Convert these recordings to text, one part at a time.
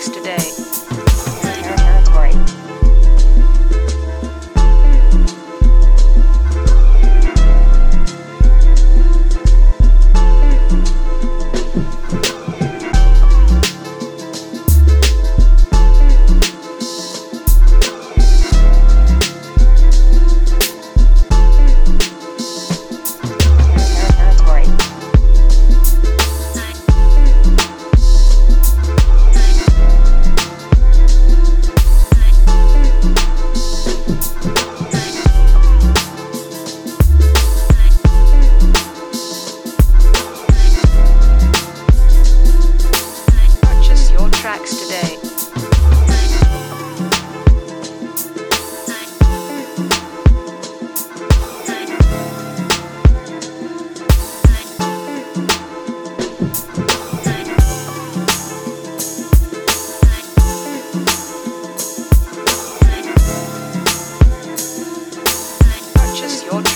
Today.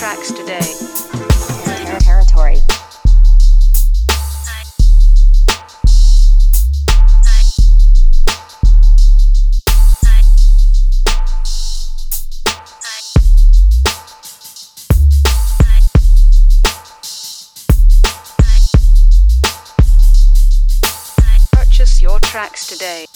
Tracks today. Territory. Purchase your tracks today.